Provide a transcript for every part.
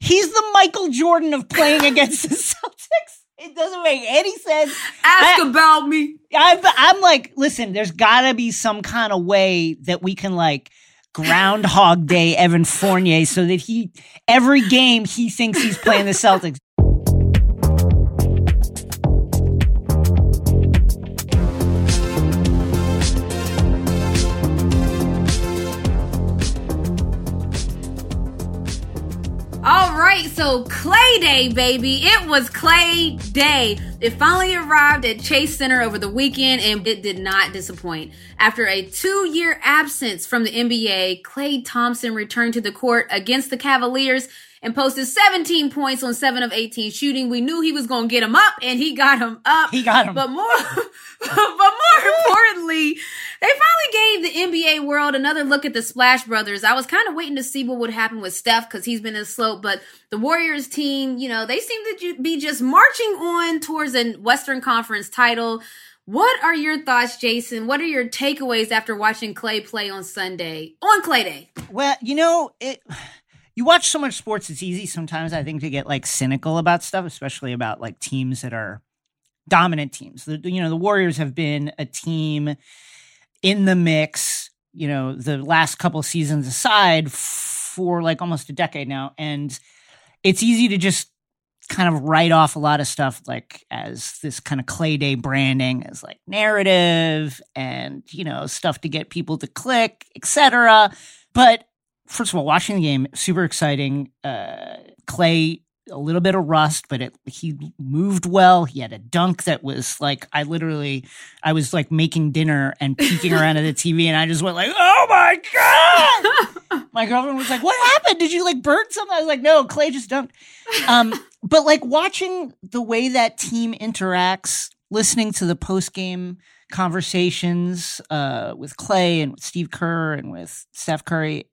He's the Michael Jordan of playing against the Celtics. It doesn't make any sense. Ask I- about me. I'm, I'm like, listen, there's got to be some kind of way that we can like Groundhog Day Evan Fournier so that he every game he thinks he's playing the Celtics. Right, so Klay Day, baby. It was Klay Day. It finally arrived at Chase Center over the weekend and it did not disappoint. After a two year absence from the NBA, Klay Thompson returned to the court against the Cavaliers and posted 17 points on 7 of 18 shooting. We knew he was going to get him up and he got him up. He got him. But more, but more importantly, they finally gave the NBA world another look at the Splash Brothers. I was kind of waiting to see what would happen with Steph because he's been in slope, but the Warriors team, you know, they seem to be just marching on towards a Western Conference title. What are your thoughts, Jason? What are your takeaways after watching Klay play on Sunday on Klay Day? Well, you know, it you watch so much sports, it's easy sometimes I think to get like cynical about stuff, especially about like teams that are dominant teams. The, you know, the Warriors have been a team in the mix, you know, the last couple seasons aside for like almost a decade now and it's easy to just kind of write off a lot of stuff like as this kind of klay day branding as like narrative and you know stuff to get people to click etc but first of all watching the game super exciting. Uh klay a little bit of rust but it he moved well. He had a dunk that was like i literally i was like making dinner and peeking around at the tv and i just went like oh my god! My girlfriend was like what happened? Did you like burn something? I was like no klay just dunked. Um but like watching the way that team interacts listening to the post game conversations uh, with Klay and with Steve Kerr and with Steph Curry.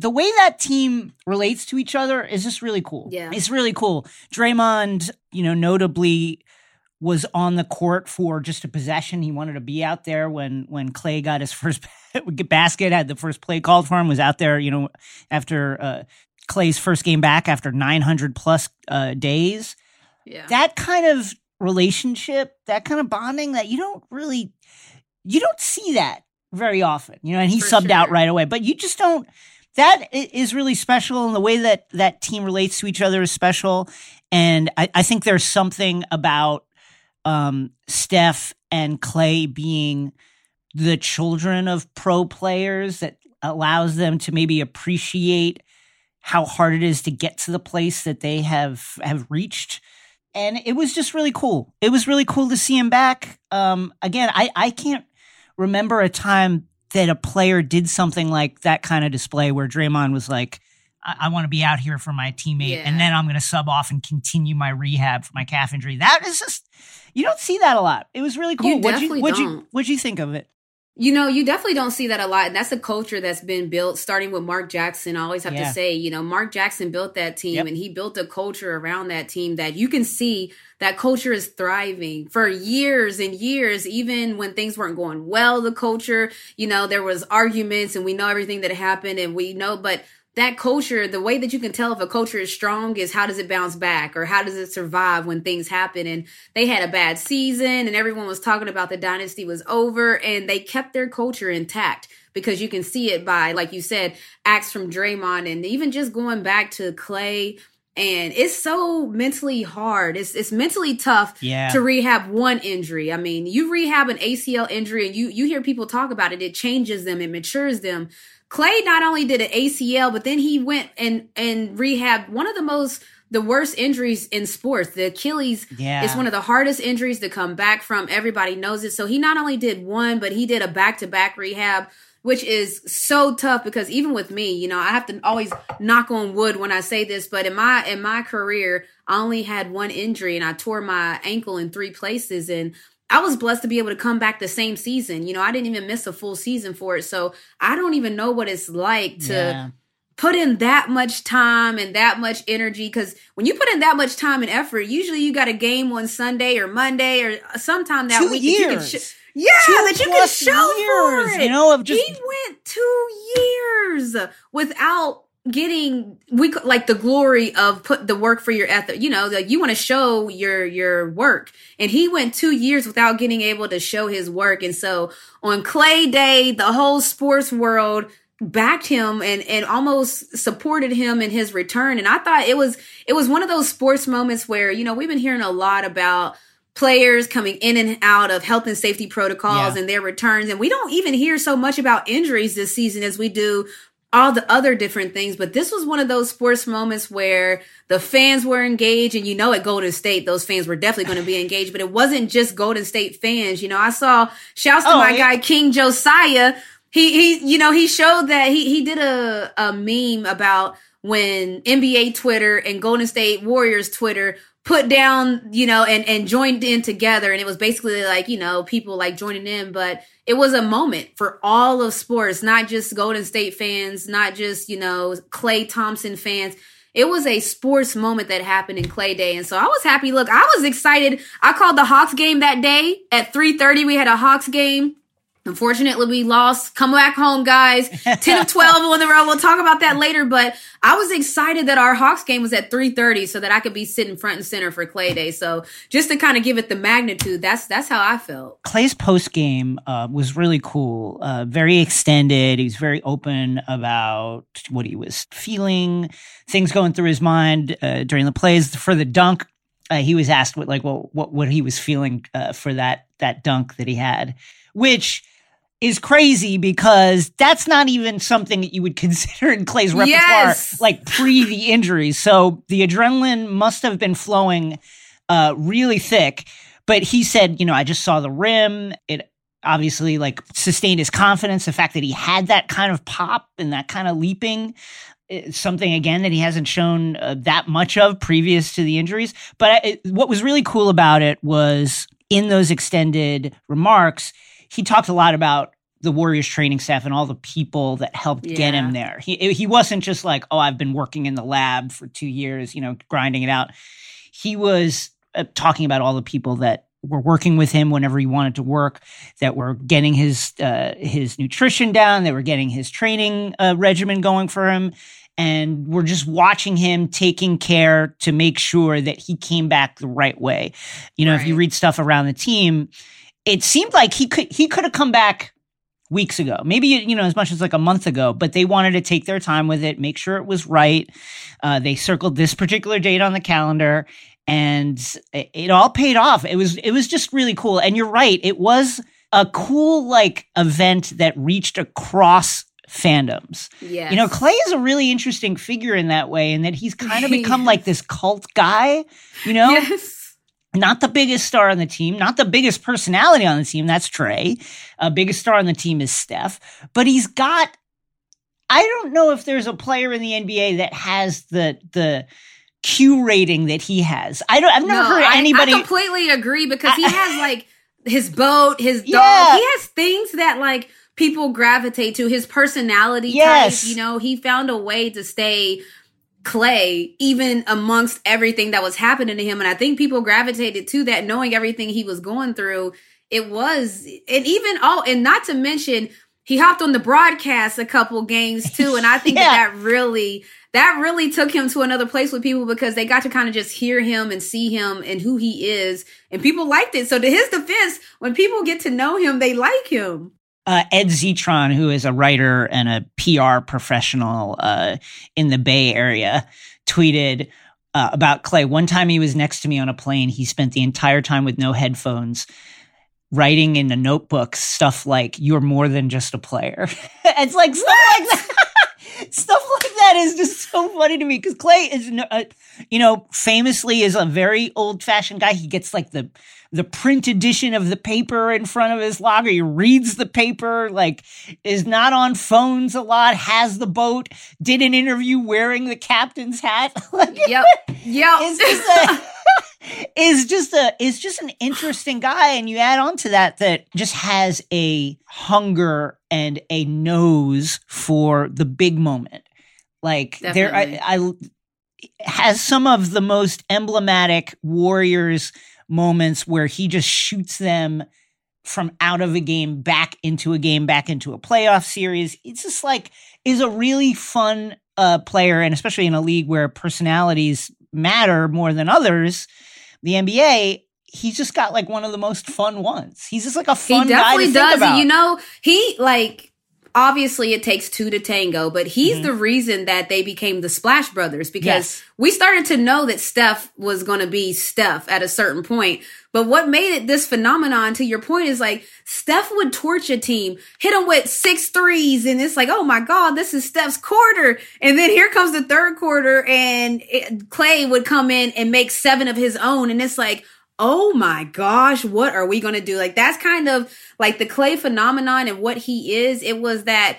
The way that team relates to each other is just really cool. Yeah. It's really cool. Draymond, you know, notably was on the court for just a possession. He wanted to be out there when when Klay got his first basket, had the first play called for him, was out there, you know, after uh, Klay's first game back after 900 plus uh, days Yeah. that kind of relationship, that kind of bonding that you don't really you don't see that very often. You know, and he For subbed out right away, but you just don't that is really special and the way that that team relates to each other is special. And I, I think there's something about um, Steph and Klay being the children of pro players that allows them to maybe appreciate how hard it is to get to the place that they have have reached. And it was just really cool. It was really cool to see him back. Um again i i can't remember a time that a player did something like that kind of display where Draymond was like I, I want to be out here for my teammate, Yeah. and then I'm going to sub off and continue my rehab for my calf injury. That is just you don't see that a lot. It was really cool. You what'd you what'd you what'd you think of it? You know, you definitely don't see that a lot. And that's a culture that's been built starting with Mark Jackson. I always have Yeah. to say, you know, Mark Jackson built that team Yep. and he built a culture around that team that you can see that culture is thriving for years and years, even when things weren't going well, the culture, you know, there was arguments and we know everything that happened and we know, but that culture, the way that you can tell if a culture is strong is how does it bounce back or how does it survive when things happen? And they had a bad season and everyone was talking about the dynasty was over and they kept their culture intact because you can see it by, like you said, acts from Draymond and even just going back to Klay. And it's so mentally hard. It's it's mentally tough Yeah. to rehab one injury. I mean, you rehab an ACL injury and you you hear people talk about it, it changes them, it matures them. Klay not only did an ACL, but then he went and and rehab one of the most the worst injuries in sports. The Achilles Yeah. is one of the hardest injuries to come back from. Everybody knows it. So he not only did one, but he did a back to back rehab. which is so tough because even with me, you know, I have to always knock on wood when I say this, but in my in my career, I only had one injury and I tore my ankle in three places and I was blessed to be able to come back the same season. You know, I didn't even miss a full season for it. So I don't even know what it's like to yeah. put in that much time and that much energy. Cause when you put in that much time and effort, usually you got a game on Sunday or Monday or sometime that Two week. Years. That yeah, Two that you can show years, for it. You know, of just he went two years without getting we like the glory of put the work for your ethic you know like you want to show your your work and he went two years without getting able to show his work and so on klay day the whole sports world backed him and and almost supported him in his return and i thought it was it was one of those sports moments where you know we've been hearing a lot about players coming in and out of health and safety protocols yeah. and their returns. And we don't even hear so much about injuries this season as we do all the other different things. But this was one of those sports moments where the fans were engaged. And you know, at Golden State, those fans were definitely going to be engaged. But it wasn't just Golden State fans. You know, I saw shouts to oh, my guy, King Josiah. He, he, you know, he showed that he, he did a, a meme about when NBA Twitter and Golden State Warriors Twitter put down, you know, and, and joined in together. And it was basically like, you know, people like joining in, but it was a moment for all of sports, not just Golden State fans, not just, you know, Klay Thompson fans. It was a sports moment that happened in Klay Day. And so I was happy. Look, I was excited. I called the Hawks game that day at 3:30. We had a Hawks game. Unfortunately, we lost. Come back home, guys. 10 of 12 on the road. We'll talk about that later. But I was excited that our Hawks game was at 3.30 so that I could be sitting front and center for Klay Day. So just to kind of give it the magnitude, that's that's how I felt. Klay's post game uh, was really cool. Uh, very extended. He's very open about what he was feeling, things going through his mind uh, during the plays. For the dunk, uh, he was asked what like well, what what he was feeling uh, for that that dunk that he had, which – is crazy because that's not even something that you would consider in Klay's repertoire, yes. like pre the injury. So the adrenaline must have been flowing uh, really thick. But he said, you know, I just saw the rim. It obviously like sustained his confidence. The fact that he had that kind of pop and that kind of leaping. Something again that he hasn't shown uh, that much of previous to the injuries. But it, what was really cool about it was in those extended remarks, he talked a lot about the Warriors training staff and all the people that helped yeah. get him there. He he wasn't just like, "Oh, I've been working in the lab for 2 years, you know, grinding it out." He was uh, talking about all the people that were working with him whenever he wanted to work, that were getting his uh, his nutrition down, they were getting his training uh, regimen going for him, and we're just watching him taking care to make sure that he came back the right way. You know, right. if you read stuff around the team, it seemed like he could he could have come back weeks ago, maybe you know as much as like a month ago. But they wanted to take their time with it, make sure it was right. Uh, they circled this particular date on the calendar, and it, it all paid off. It was it was just really cool. And you're right, it was a cool like event that reached across fandoms. Yeah. You know, Klay is a really interesting figure in that way, and that he's kind of become like this cult guy, you know? Yes not the biggest star on the team, not the biggest personality on the team. That's Trey. Uh, biggest star on the team is Steph, but he's got. I don't know if there's a player in the NBA that has the the Q rating that he has. I don't. I've never no, heard anybody. I, completely agree because he has like his boat, his dog. Yeah. He has things that like people gravitate to. His personality yes. type. You know, he found a way to stay Klay, even amongst everything that was happening to him. And I think people gravitated to that, knowing everything he was going through. It was, and even, oh, and not to mention, he hopped on the broadcast a couple games too. And I think yeah. that, that really, that really took him to another place with people because they got to kind of just hear him and see him and who he is. And people liked it. So to his defense, when people get to know him, they like him uh, Ed Zitron, who is a writer and a PR professional uh, in the Bay Area, tweeted uh, about Klay. One time he was next to me on a plane. He spent the entire time with no headphones, writing in a notebook stuff like "You're more than just a player." it's like stuff like that. stuff like that is just so funny to me because Klay is, uh, you know, famously is a very old fashioned guy. He gets like the the print edition of the paper in front of his locker. He reads the paper, like is not on phones a lot, has the boat, did an interview wearing the captain's hat. like, yep. Yep. Is just a is just a is just an interesting guy. And you add on to that that just has a hunger and a nose for the big moment. Like Definitely. there I, I has some of the most emblematic warriors moments where he just shoots them from out of a game back into a game back into a playoff series. It's just like is a really fun uh, player, and especially in a league where personalities matter more than others. The NBA, he's just got like one of the most fun ones. He's just like a fun. Guy. He definitely does. You know, he like obviously it takes two to tango, but he's mm-hmm. the reason that they became the Splash Brothers because yes. we started to know that Steph was going to be Steph at a certain point. But what made it this phenomenon, to your point, is like Steph would torch a team, hit them with six threes, and it's like, oh my God, this is Steph's quarter. And then here comes the third quarter, and it, Klay would come in and make seven of his own. And it's like, oh my gosh, what are we going to do? Like that's kind of like the Klay phenomenon and what he is. It was that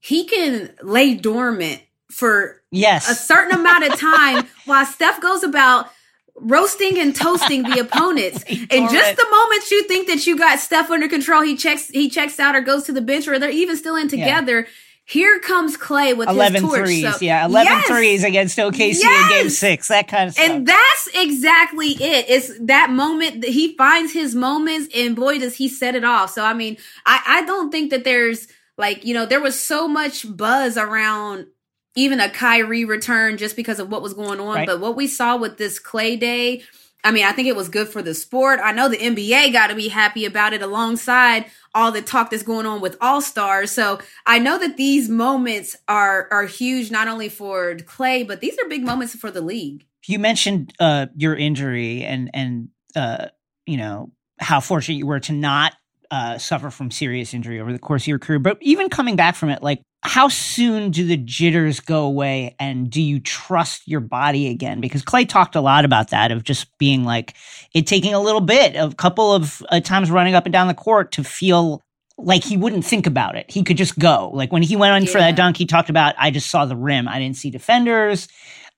he can lay dormant for yes a certain amount of time while Steph goes about roasting and toasting the opponents. and just the moment you think that you got Steph under control, he checks he checks out or goes to the bench or they're even still in together. Yeah here comes Klay with 11 his torch. threes. So, yeah, 11 yes, threes against OKC yes. in game six, that kind of stuff. And that's exactly it. It's that moment that he finds his moments and boy, does he set it off. So, I mean, I, I don't think that there's like, you know, there was so much buzz around even a Kyrie return just because of what was going on. Right. But what we saw with this Klay day, I mean, I think it was good for the sport. I know the NBA got to be happy about it alongside all the talk that's going on with All Stars. So I know that these moments are are huge, not only for Klay, but these are big moments for the league. You mentioned uh, your injury and and uh, you know how fortunate you were to not uh, suffer from serious injury over the course of your career. But even coming back from it, like how soon do the jitters go away and do you trust your body again? Because Klay talked a lot about that of just being like it taking a little bit, a couple of uh, times running up and down the court to feel like he wouldn't think about it. He could just go. Like when he went on yeah. for that dunk, he talked about, I just saw the rim. I didn't see defenders.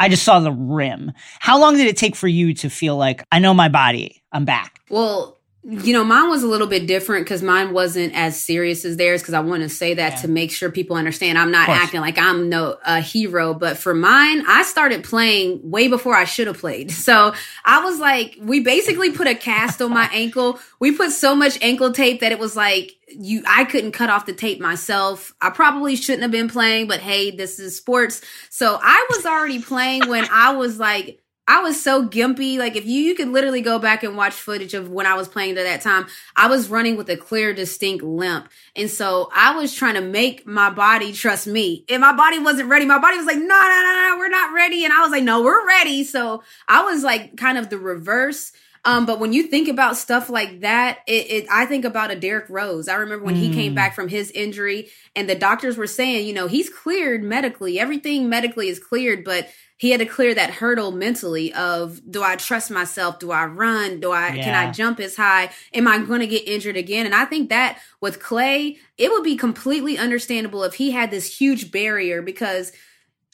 I just saw the rim. How long did it take for you to feel like, I know my body, I'm back? Well, you know, mine was a little bit different because mine wasn't as serious as theirs. Because I want to say that yeah. to make sure people understand. I'm not acting like I'm no a hero, but for mine, I started playing way before I should have played. So I was like, we basically put a cast on my ankle. We put so much ankle tape that it was like you I couldn't cut off the tape myself. I probably shouldn't have been playing, but hey, this is sports. So I was already playing when I was like I was so gimpy. Like if you you could literally go back and watch footage of when I was playing at that time, I was running with a clear, distinct limp. And so I was trying to make my body trust me. And my body wasn't ready. My body was like, no, no, no, no, we're not ready. And I was like, no, we're ready. So I was like kind of the reverse. Um, but when you think about stuff like that, it, it, I think about a Derrick Rose. I remember when mm. he came mm. back from his injury and the doctors were saying, you know, he's cleared medically. Everything medically is cleared, but he had to clear that hurdle mentally of do I trust myself? Do I run? Do I yeah. can I jump as high? Am I going to get injured again? And I think that with Klay, it would be completely understandable if he had this huge barrier because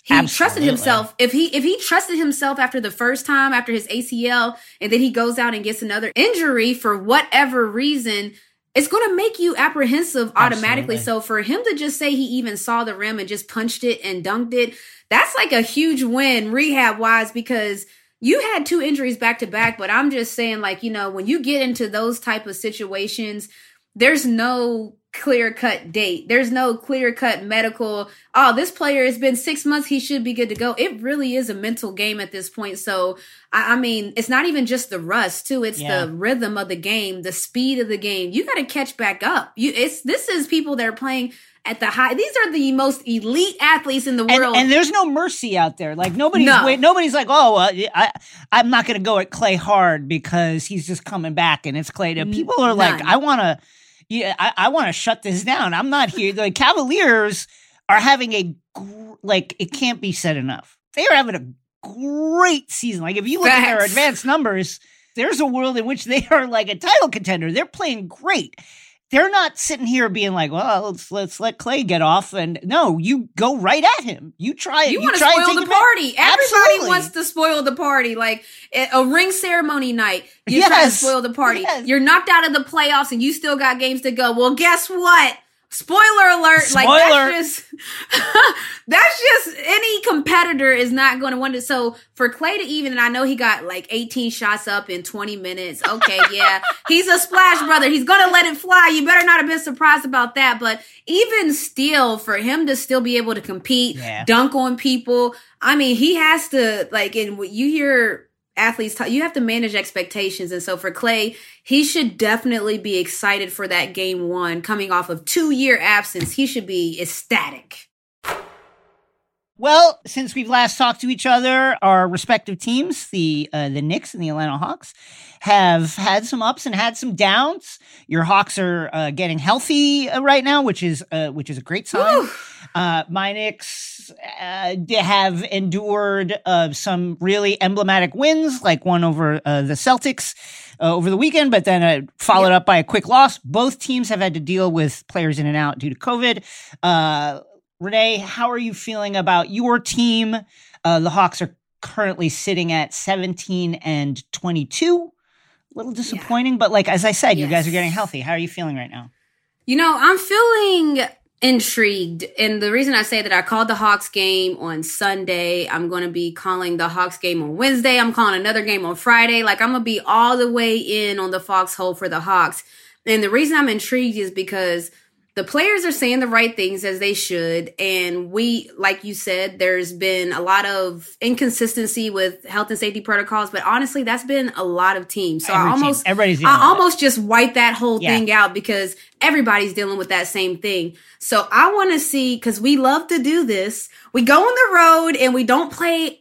he Absolutely. trusted himself. If he if he trusted himself after the first time after his ACL and then he goes out and gets another injury for whatever reason, it's going to make you apprehensive automatically. Absolutely. So for him to just say he even saw the rim and just punched it and dunked it, that's like a huge win rehab wise because you had two injuries back to back but i'm just saying like you know when you get into those type of situations there's no clear cut date there's no clear cut medical oh this player has been six months he should be good to go it really is a mental game at this point so i, I mean it's not even just the rust too it's yeah. the rhythm of the game the speed of the game you got to catch back up you it's this is people that are playing at the high. These are the most elite athletes in the world, and, and there's no mercy out there. Like nobody's no. wait, nobody's like, oh, uh, I I'm not going to go at Klay hard because he's just coming back and it's Klay. People are None. like, I want to, yeah, I, I want to shut this down. I'm not here. The Cavaliers are having a like it can't be said enough. They are having a great season. Like if you look at their advanced numbers, there's a world in which they are like a title contender. They're playing great they're not sitting here being like, well, let's let's let Klay get off. And no, you go right at him. You try. You, you want to spoil the party. Everybody wants to spoil the party. Like a ring ceremony night, you yes. try to spoil the party. Yes. You're knocked out of the playoffs, and you still got games to go. Well, guess what? Spoiler alert! Spoiler. Like that's just that's just any competitor is not going to want to. So for klay to even, and I know he got like 18 shots up in 20 minutes. Okay, yeah, he's a splash brother. He's gonna let it fly. You better not have been surprised about that. But even still, for him to still be able to compete, yeah. dunk on people. I mean, he has to like. And you hear athletes talk, you have to manage expectations. And so for klay he should definitely be excited for that game one coming off of two year absence. He should be ecstatic. Well, since we've last talked to each other, our respective teams, the uh, the Knicks and the Atlanta Hawks, have had some ups and had some downs. Your Hawks are uh, getting healthy uh, right now, which is uh, which is a great sign. Uh, my Knicks uh, have endured uh, some really emblematic wins, like one over uh, the Celtics uh, over the weekend, but then followed yep. up by a quick loss. Both teams have had to deal with players in and out due to COVID Renee, how are you feeling about your team? Uh, the Hawks are currently sitting at 17 and 22. A little disappointing, yeah. but like as I said, yes. you guys are getting healthy. How are you feeling right now? You know, I'm feeling intrigued. And the reason I say that I called the Hawks game on Sunday, I'm going to be calling the Hawks game on Wednesday. I'm calling another game on Friday. Like I'm going to be all the way in on the foxhole for the Hawks. And the reason I'm intrigued is because the players are saying the right things as they should and we like you said there's been a lot of inconsistency with health and safety protocols but honestly that's been a lot of teams so Every i almost everybody's i almost just wipe that whole yeah. thing out because everybody's dealing with that same thing so i want to see because we love to do this we go on the road and we don't play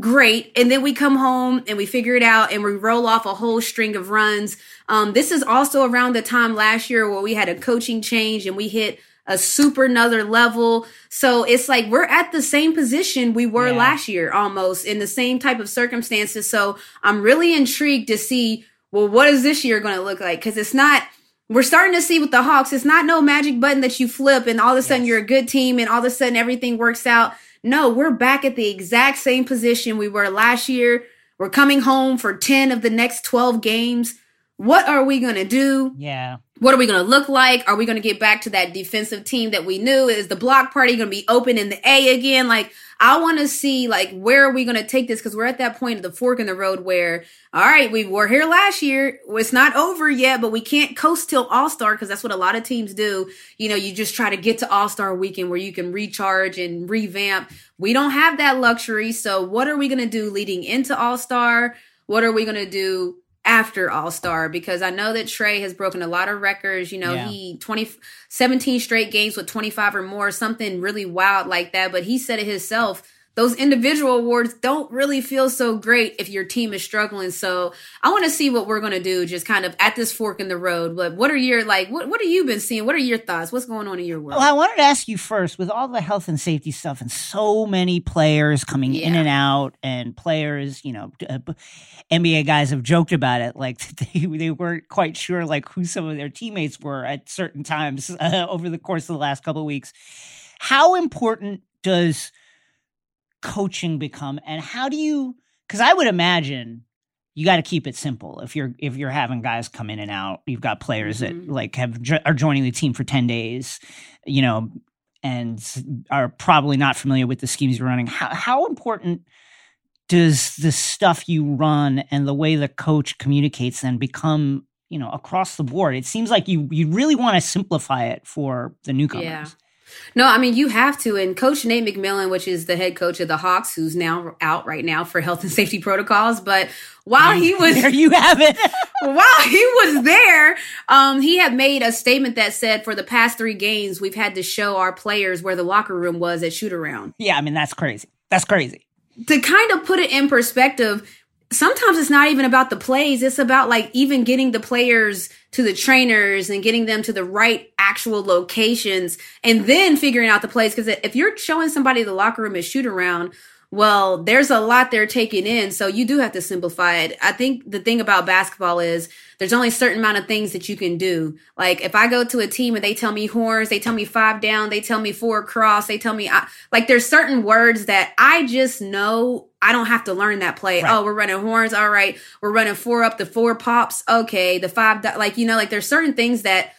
great. And then we come home and we figure it out and we roll off a whole string of runs. Um, this is also around the time last year where we had a coaching change and we hit a super another level. So it's like we're at the same position we were yeah. last year almost in the same type of circumstances. So I'm really intrigued to see, well, what is this year going to look like? Cause it's not, we're starting to see with the Hawks, it's not no magic button that you flip and all of a sudden yes. you're a good team and all of a sudden everything works out. No, we're back at the exact same position we were last year. We're coming home for 10 of the next 12 games. What are we going to do? Yeah. What are we going to look like? Are we going to get back to that defensive team that we knew? Is the block party going to be open in the A again? Like, I want to see like where are we going to take this because we're at that point of the fork in the road where all right we were here last year it's not over yet but we can't coast till all star because that's what a lot of teams do you know you just try to get to all star weekend where you can recharge and revamp we don't have that luxury so what are we going to do leading into all star what are we going to do after All Star because I know that Trae has broken a lot of records. You know, yeah. he 20, 17 straight games with 25 or more, something really wild like that. But he said it himself those individual awards don't really feel so great if your team is struggling. So I want to see what we're going to do just kind of at this fork in the road. But what are your like what what have you been seeing? What are your thoughts? What's going on in your world? Well, I wanted to ask you first with all the health and safety stuff and so many players coming yeah. in and out and players, you know, uh, NBA guys have joked about it like they they weren't quite sure like who some of their teammates were at certain times uh, over the course of the last couple of weeks. How important does coaching become and how do you because i would imagine you got to keep it simple if you're if you're having guys come in and out you've got players mm-hmm. that like have are joining the team for 10 days you know and are probably not familiar with the schemes you're running how, how important does the stuff you run and the way the coach communicates then become you know across the board it seems like you you really want to simplify it for the newcomers yeah. No, I mean you have to. And Coach Nate McMillan, which is the head coach of the Hawks, who's now out right now for health and safety protocols, but while he was there, you have it. while he was there, um, he had made a statement that said, "For the past three games, we've had to show our players where the locker room was at shoot around." Yeah, I mean that's crazy. That's crazy. To kind of put it in perspective, sometimes it's not even about the plays. It's about like even getting the players to the trainers and getting them to the right actual locations and then figuring out the plays. Cause if you're showing somebody the locker room is shoot around, well, there's a lot they're taking in. So you do have to simplify it. I think the thing about basketball is there's only a certain amount of things that you can do. Like if I go to a team and they tell me horns, they tell me five down, they tell me four across, they tell me I, like there's certain words that I just know I don't have to learn that play. Right. Oh, we're running horns. All right. We're running four up the four pops. Okay. The five, like, you know, like there's certain things that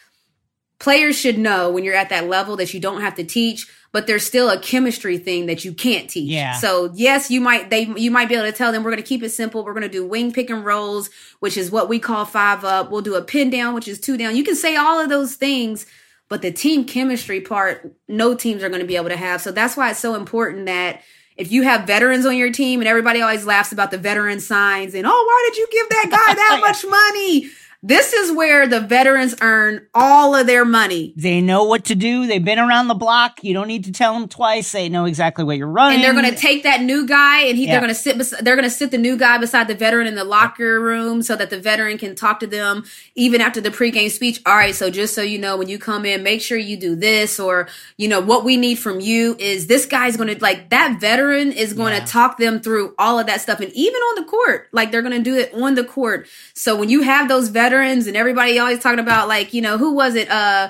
players should know when you're at that level that you don't have to teach but there's still a chemistry thing that you can't teach. Yeah. So yes, you might they you might be able to tell them we're going to keep it simple. We're going to do wing pick and rolls, which is what we call five up. We'll do a pin down, which is two down. You can say all of those things, but the team chemistry part, no teams are going to be able to have. So that's why it's so important that if you have veterans on your team and everybody always laughs about the veteran signs and oh why did you give that guy that much money this is where the veterans earn all of their money. They know what to do. They've been around the block. You don't need to tell them twice. They know exactly what you're running. And they're going to take that new guy and he, yeah. they're going to sit, bes- they're going to sit the new guy beside the veteran in the locker room so that the veteran can talk to them even after the pregame speech. All right. So just so you know, when you come in, make sure you do this or, you know, what we need from you is this guy's going to like that veteran is going to yeah. talk them through all of that stuff. And even on the court, like they're going to do it on the court. So when you have those veterans, veterans and everybody always talking about like, you know, who was it? Uh,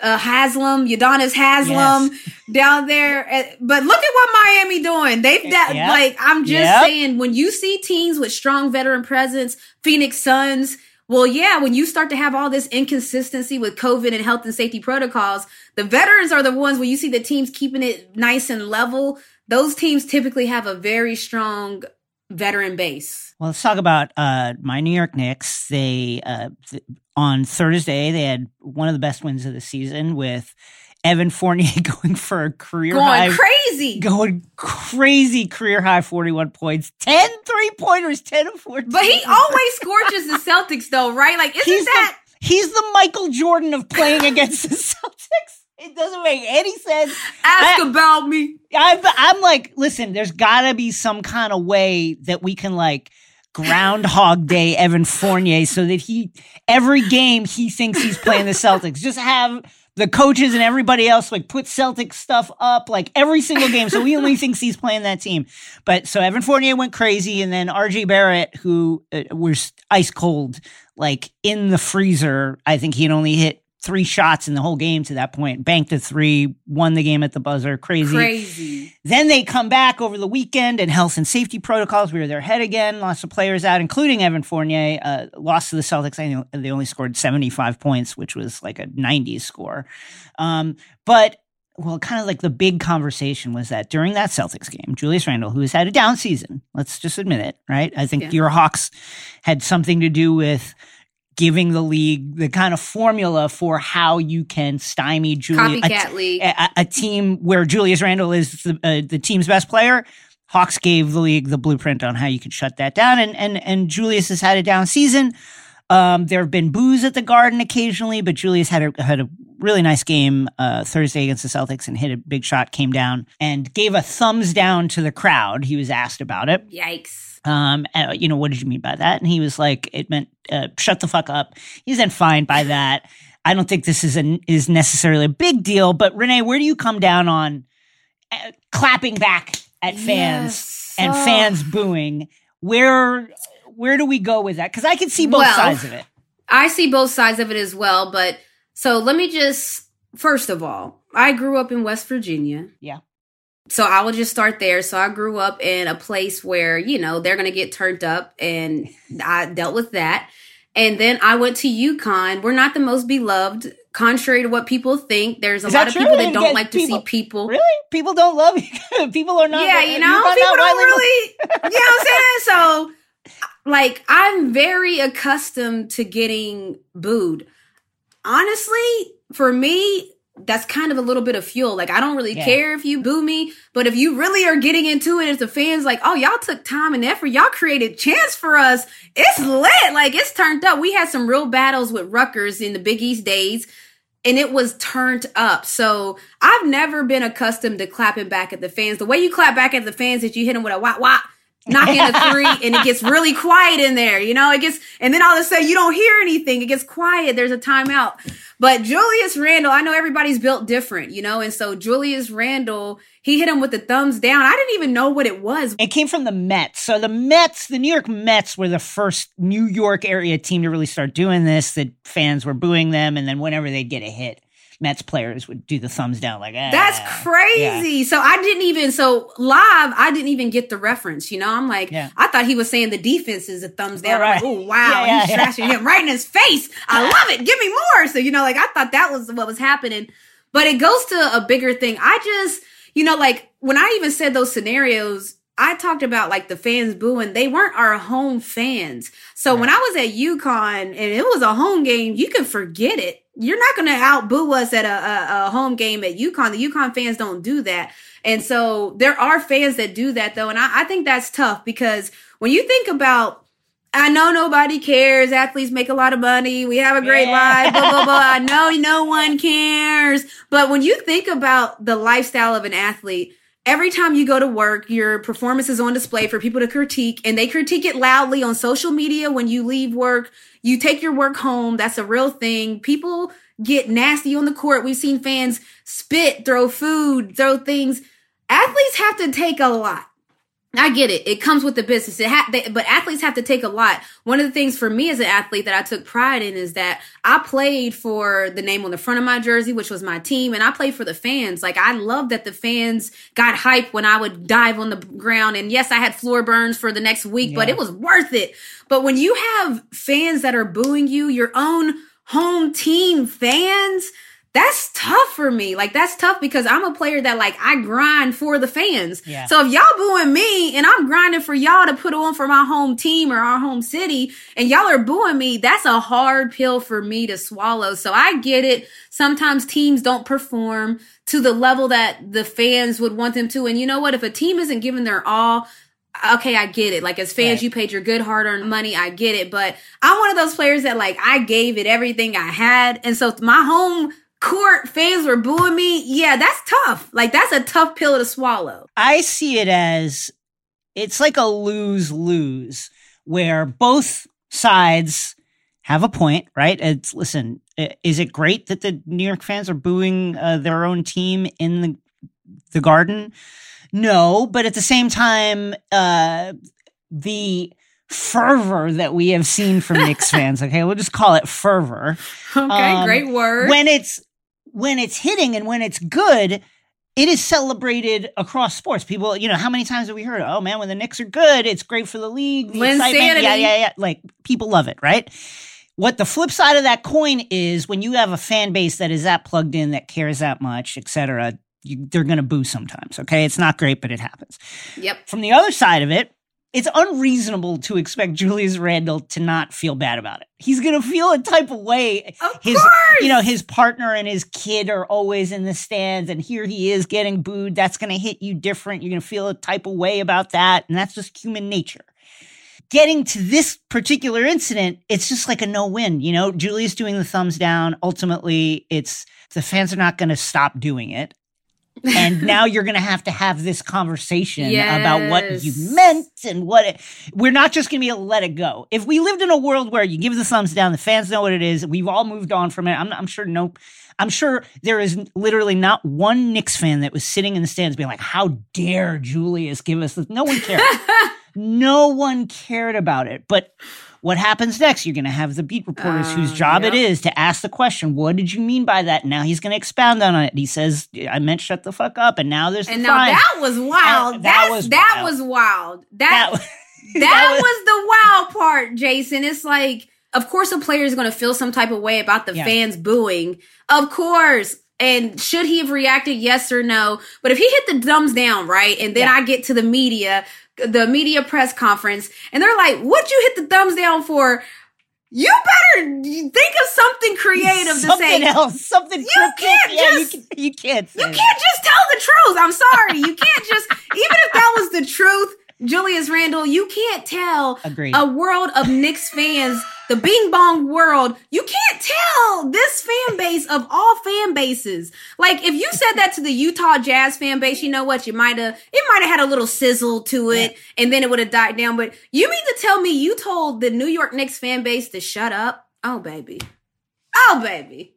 uh, Haslem, Udonis Haslem yes. down there. But look at what Miami doing. They've that yep. like I'm just yep. saying when you see teams with strong veteran presence, Phoenix Suns. Well, yeah, when you start to have all this inconsistency with COVID and health and safety protocols, the veterans are the ones when you see the teams keeping it nice and level. Those teams typically have a very strong veteran base. Well, let's talk about uh, my New York Knicks. They uh, th- on Thursday they had one of the best wins of the season with Evan Fournier going for a career going high, crazy, going crazy career high, 41 points, 10 three pointers, 10 of 14. But he always scorches the Celtics though, right? Like, isn't he's that? The, he's the Michael Jordan of playing against the Celtics. It doesn't make any sense. Ask I, about me. I'm, I'm like, listen, there's got to be some kind of way that we can like Groundhog Day Evan Fournier so that he every game he thinks he's playing the Celtics. Just have the coaches and everybody else like put Celtic stuff up like every single game. So he only thinks he's playing that team. But so Evan Fournier went crazy, and then RJ Barrett, who uh, was ice cold, like in the freezer. I think he'd only hit three shots in the whole game to that point, banked a three, won the game at the buzzer. Crazy. Crazy. Then they come back over the weekend and health and safety protocols. We were their head again. Lots of players out, including Evan Fournier. Uh, lost to the Celtics. I they only scored 75 points, which was like a 90s score. Um, but well, kind of like the big conversation was that during that Celtics game, Julius Randle, who has had a down season, let's just admit it, right? I think yeah. your Hawks had something to do with giving the league the kind of formula for how you can stymie Julius, a, a, a, team where Julius Randle is the, uh, the team's best player. Hawks gave the league the blueprint on how you can shut that down, and and and Julius has had a down season. Um, there have been boos at the Garden occasionally, but Julius had a had a really nice game uh, Thursday against the Celtics and hit a big shot, came down and gave a thumbs down to the crowd. He was asked about it. Yikes! Um, uh, you know, what did you mean by that? And he was like, it meant uh, shut the fuck up. He's then fine by that. I don't think this is an is necessarily a big deal, but Renee, where do you come down on uh, clapping back at fans yes. and oh. fans booing? Where where do we go with that? Because I can see both well, sides of it. I see both sides of it as well, but so let me just first of all, I grew up in West Virginia. Yeah. So I will just start there. So I grew up in a place where, you know, they're going to get turned up and I dealt with that. And then I went to UConn. We're not the most beloved, contrary to what people think. There's a lot of people that don't like to people, see people. Really? People don't love you. people are not. Yeah, you know, people don't really. you know what I'm saying? So, like, I'm very accustomed to getting booed. Honestly, for me, that's kind of a little bit of fuel. Like I don't really yeah. care if you boo me, but if you really are getting into it as the fans, like, oh, y'all took time and effort, y'all created chance for us. It's lit. Like it's turned up. We had some real battles with Rutgers in the Big East days. And it was turned up. So I've never been accustomed to clapping back at the fans. The way you clap back at the fans is you hit them with a wah wah knocking a three and it gets really quiet in there, you know, it gets, and then all of a sudden you don't hear anything. It gets quiet. There's a timeout. But Julius Randle, I know everybody's built different, you know, and so Julius Randle, he hit him with the thumbs down. I didn't even know what it was. It came from the Mets. So the Mets, the New York Mets were the first New York area team to really start doing this, that fans were booing them. And then whenever they'd get a hit, Mets players would do the thumbs down like ah. That's crazy. Yeah. So I didn't even so live, I didn't even get the reference. You know, I'm like, yeah. I thought he was saying the defense is a thumbs down. Right. Like, oh wow, yeah, he's trashing him right in his face. I love it. Give me more. So you know, like I thought that was what was happening. But it goes to a bigger thing. I just, you know, like when I even said those scenarios, I talked about like the fans booing. They weren't our home fans. So right. when I was at UConn and it was a home game, you can forget it you're not going to outboo us at a, a, a, home game at UConn. The UConn fans don't do that. And so there are fans that do that though. And I, I think that's tough because when you think about, I know nobody cares. Athletes make a lot of money. We have a great yeah. life, blah, blah, blah. I know no one cares. But when you think about the lifestyle of an athlete, every time you go to work, your performance is on display for people to critique and they critique it loudly on social media when you leave work. You take your work home. That's a real thing. People get nasty on the court. We've seen fans spit, throw food, throw things. Athletes have to take a lot. I get it. It comes with the business. It ha- they, but athletes have to take a lot. One of the things for me as an athlete that I took pride in is that I played for the name on the front of my jersey, which was my team, and I played for the fans. Like I love that the fans got hype when I would dive on the ground. And yes, I had floor burns for the next week, yeah. but it was worth it. But when you have fans that are booing you, your own home team fans, that's tough for me. Like that's tough because I'm a player that like I grind for the fans. Yeah. So if y'all booing me and I'm grinding for y'all to put on for my home team or our home city and y'all are booing me, that's a hard pill for me to swallow. So I get it. Sometimes teams don't perform to the level that the fans would want them to. And you know what? If a team isn't giving their all, okay, I get it. Like as fans, right. you paid your good hard earned money. I get it. But I'm one of those players that like I gave it everything I had. And so my home court fans were booing me. Yeah, that's tough. Like that's a tough pill to swallow. I see it as it's like a lose lose where both sides have a point, right? It's listen, is it great that the New York fans are booing uh, their own team in the the Garden? No, but at the same time, uh, the fervor that we have seen from Knicks fans. Okay, we'll just call it fervor. Okay, um, great word. When it's when it's hitting and when it's good, it is celebrated across sports. People, you know, how many times have we heard, oh man, when the Knicks are good, it's great for the league. The excitement. Yeah, yeah, yeah. Like people love it, right? What the flip side of that coin is when you have a fan base that is that plugged in, that cares that much, etc. they're going to boo sometimes. Okay, it's not great, but it happens. Yep. From the other side of it, it's unreasonable to expect Julius Randle to not feel bad about it. He's going to feel a type of way. Of his, course. you know, his partner and his kid are always in the stands, and here he is getting booed. That's going to hit you different. You're going to feel a type of way about that, and that's just human nature. Getting to this particular incident, it's just like a no win. You know, Julius doing the thumbs down. Ultimately, it's the fans are not going to stop doing it and now you're going to have to have this conversation yes. about what you meant and what it, we're not just going to be able to let it go. If we lived in a world where you give the thumbs down, the fans know what it is, we've all moved on from it. I'm, I'm sure no, I'm sure there is literally not one Knicks fan that was sitting in the stands being like, "How dare Julius give us this?" No one cared. no one cared about it, but what happens next? You're going to have the beat reporters uh, whose job yep. it is to ask the question, what did you mean by that? Now he's going to expound on it. He says, I meant shut the fuck up. And now there's And now fine. that was wild. And that was that wild. was wild. That, that, was, that, that was, was the wild part, Jason. It's like, of course a player is going to feel some type of way about the yeah. fans booing. Of course. And should he have reacted? Yes or no? But if he hit the thumbs down, right? And then yeah. I get to the media the media press conference and they're like, what you hit the thumbs down for? You better think of something creative something to say. else, something you can't yeah, just you, can, you can't you can't just tell the truth. I'm sorry, you can't just even if that was the truth. Julius Randle, you can't tell Agreed. a world of Knicks fans, the Bing Bong world, you can't tell this fan base of all fan bases. Like if you said that to the Utah Jazz fan base, you know what? You might have it might have had a little sizzle to it and then it would have died down. But you mean to tell me you told the New York Knicks fan base to shut up? Oh baby. Oh baby.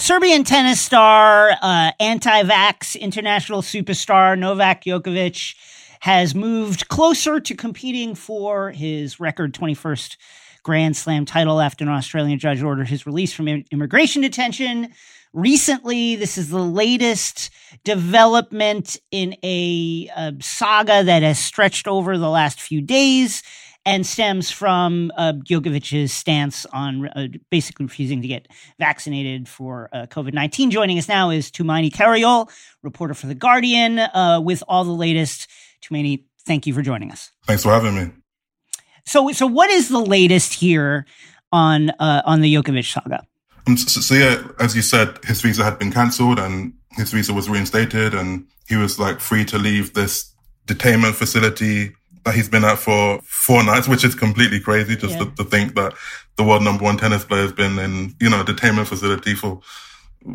Serbian tennis star, uh, anti-vax international superstar Novak Djokovic has moved closer to competing for his record 21st Grand Slam title after an Australian judge ordered his release from immigration detention. Recently, this is the latest development in a, a saga that has stretched over the last few days and stems from uh, Djokovic's stance on uh, basically refusing to get vaccinated for uh, COVID 19. Joining us now is Tumaini Carayol, reporter for The Guardian, uh, with all the latest. Tumaini, thank you for joining us. Thanks for having me. So, so what is the latest here on uh, on the Djokovic saga? Um, so, so, yeah, as you said, his visa had been cancelled and his visa was reinstated, and he was like free to leave this detainment facility that he's been at for four nights, which is completely crazy. Just yeah. to, to, think that the world number one tennis player has been in, you know, a detainment facility for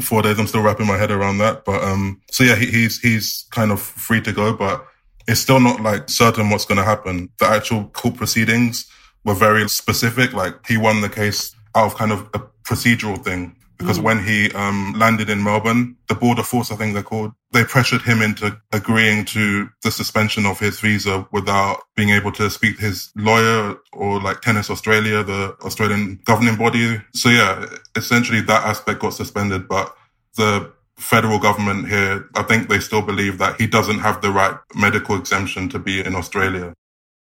four days. I'm still wrapping my head around that. But, um, so yeah, he, he's, he's kind of free to go, but it's still not like certain what's going to happen. The actual court proceedings were very specific. Like he won the case out of kind of a procedural thing because mm. when he um, landed in Melbourne, the border force, I think they're called, they pressured him into agreeing to the suspension of his visa without being able to speak to his lawyer or like Tennis Australia, the Australian governing body. So yeah, essentially that aspect got suspended, but the federal government here, I think they still believe that he doesn't have the right medical exemption to be in Australia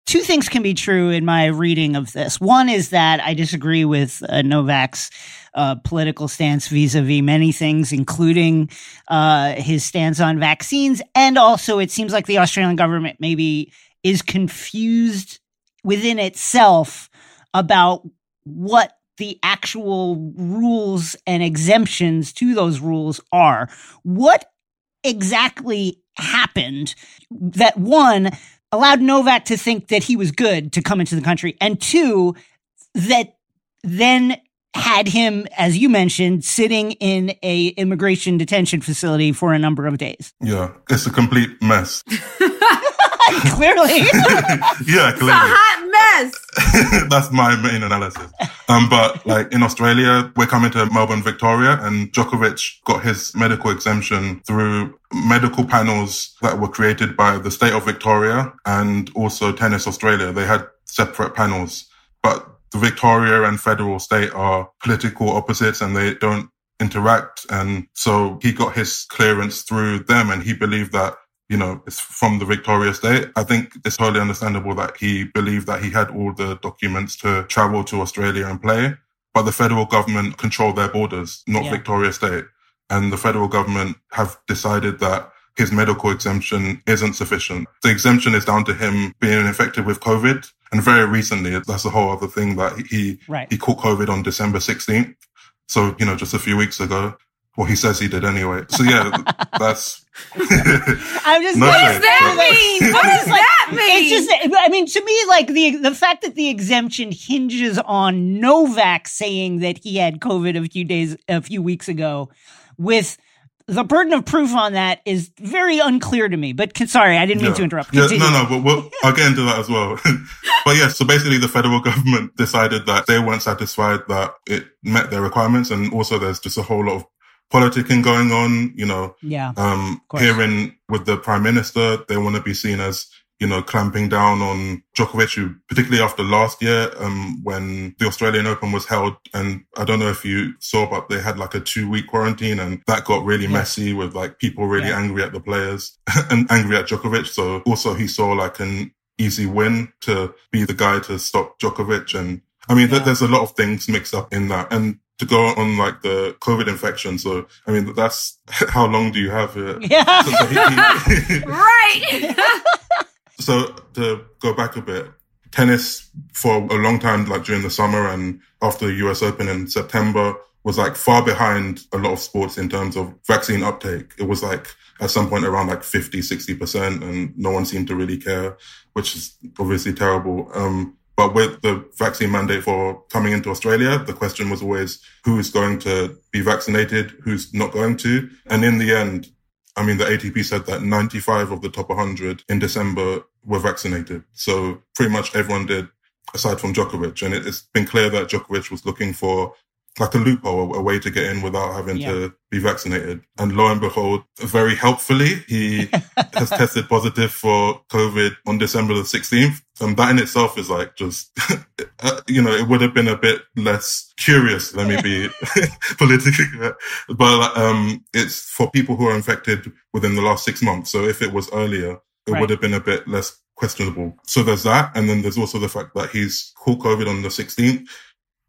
two things can be true in my reading of this. One is that I disagree with uh, Novak's uh, political stance vis-a-vis many things, including uh, his stance on vaccines, and also it seems like the Australian government maybe is confused within itself about what the actual rules and exemptions to those rules are. What exactly happened that one allowed Novak to think that he was good to come into the country, and two, that then had him, as you mentioned, sitting in a immigration detention facility for a number of days. Yeah, it's a complete mess. clearly. yeah, clearly. Mess. That's my main analysis. Um, but like in Australia, we're coming to Melbourne, Victoria, and Djokovic got his medical exemption through medical panels that were created by the state of Victoria and also Tennis Australia. They had separate panels, but the Victoria and federal state are political opposites and they don't interact. And so he got his clearance through them and he believed that you know, it's from the Victoria State. I think it's totally understandable that he believed that he had all the documents to travel to Australia and play. But the federal government control their borders, not yeah. Victoria State. And the federal government have decided that his medical exemption isn't sufficient. The exemption is down to him being infected with COVID. And very recently, that's a whole other thing that he, right. he caught COVID on December 16th. So, you know, just a few weeks ago. Well, he says he did anyway. So yeah, that's. I'm just No What does that mean? What does that mean? It's just, I mean, to me, like the the fact that the exemption hinges on Novak saying that he had COVID a few days, a few weeks ago, with the burden of proof on that is very unclear to me. But sorry, I didn't mean to interrupt. Yeah, no, no, but we'll, I'll get into that as well. but yeah, so basically the federal government decided that they weren't satisfied that it met their requirements. And also there's just a whole lot of politicking going on, you know, Yeah, um, here in with the prime minister, they want to be seen as, you know, clamping down on Djokovic, who particularly after last year, um, when the Australian Open was held. And I don't know if you saw, but they had like a two week quarantine and that got really Yes. messy with like people really Yeah. angry at the players and angry at Djokovic. So also he saw like an easy win to be the guy to stop Djokovic. And I mean, th- Yeah. there's a lot of things mixed up in that. And to go on like the COVID infection. So, I mean, that's how long do you have it? yeah. So he- he- right. so to go back a bit, tennis for a long time, like during the summer and after the US Open in September was like far behind a lot of sports in terms of vaccine uptake. It was like at some point around like 50, 60% and no one seemed to really care, which is obviously terrible. Um, but with the vaccine mandate for coming into Australia, the question was always who is going to be vaccinated, who's not going to. And in the end, I mean, the ATP said that 95 of the top 100 in December were vaccinated. So pretty much everyone did, aside from Djokovic. And it, it's been clear that Djokovic was looking for like a loophole, a, a way to get in without having Yeah. to be vaccinated. And lo and behold, very helpfully, he has tested positive for COVID on December the 16th. And that in itself is like just, uh, you know, it would have been a bit less curious. Let me be politically correct. But, um, it's for people who are infected within the last six months. So if it was earlier, it Right. would have been a bit less questionable. So there's that. And then there's also the fact that he's caught COVID on the 16th.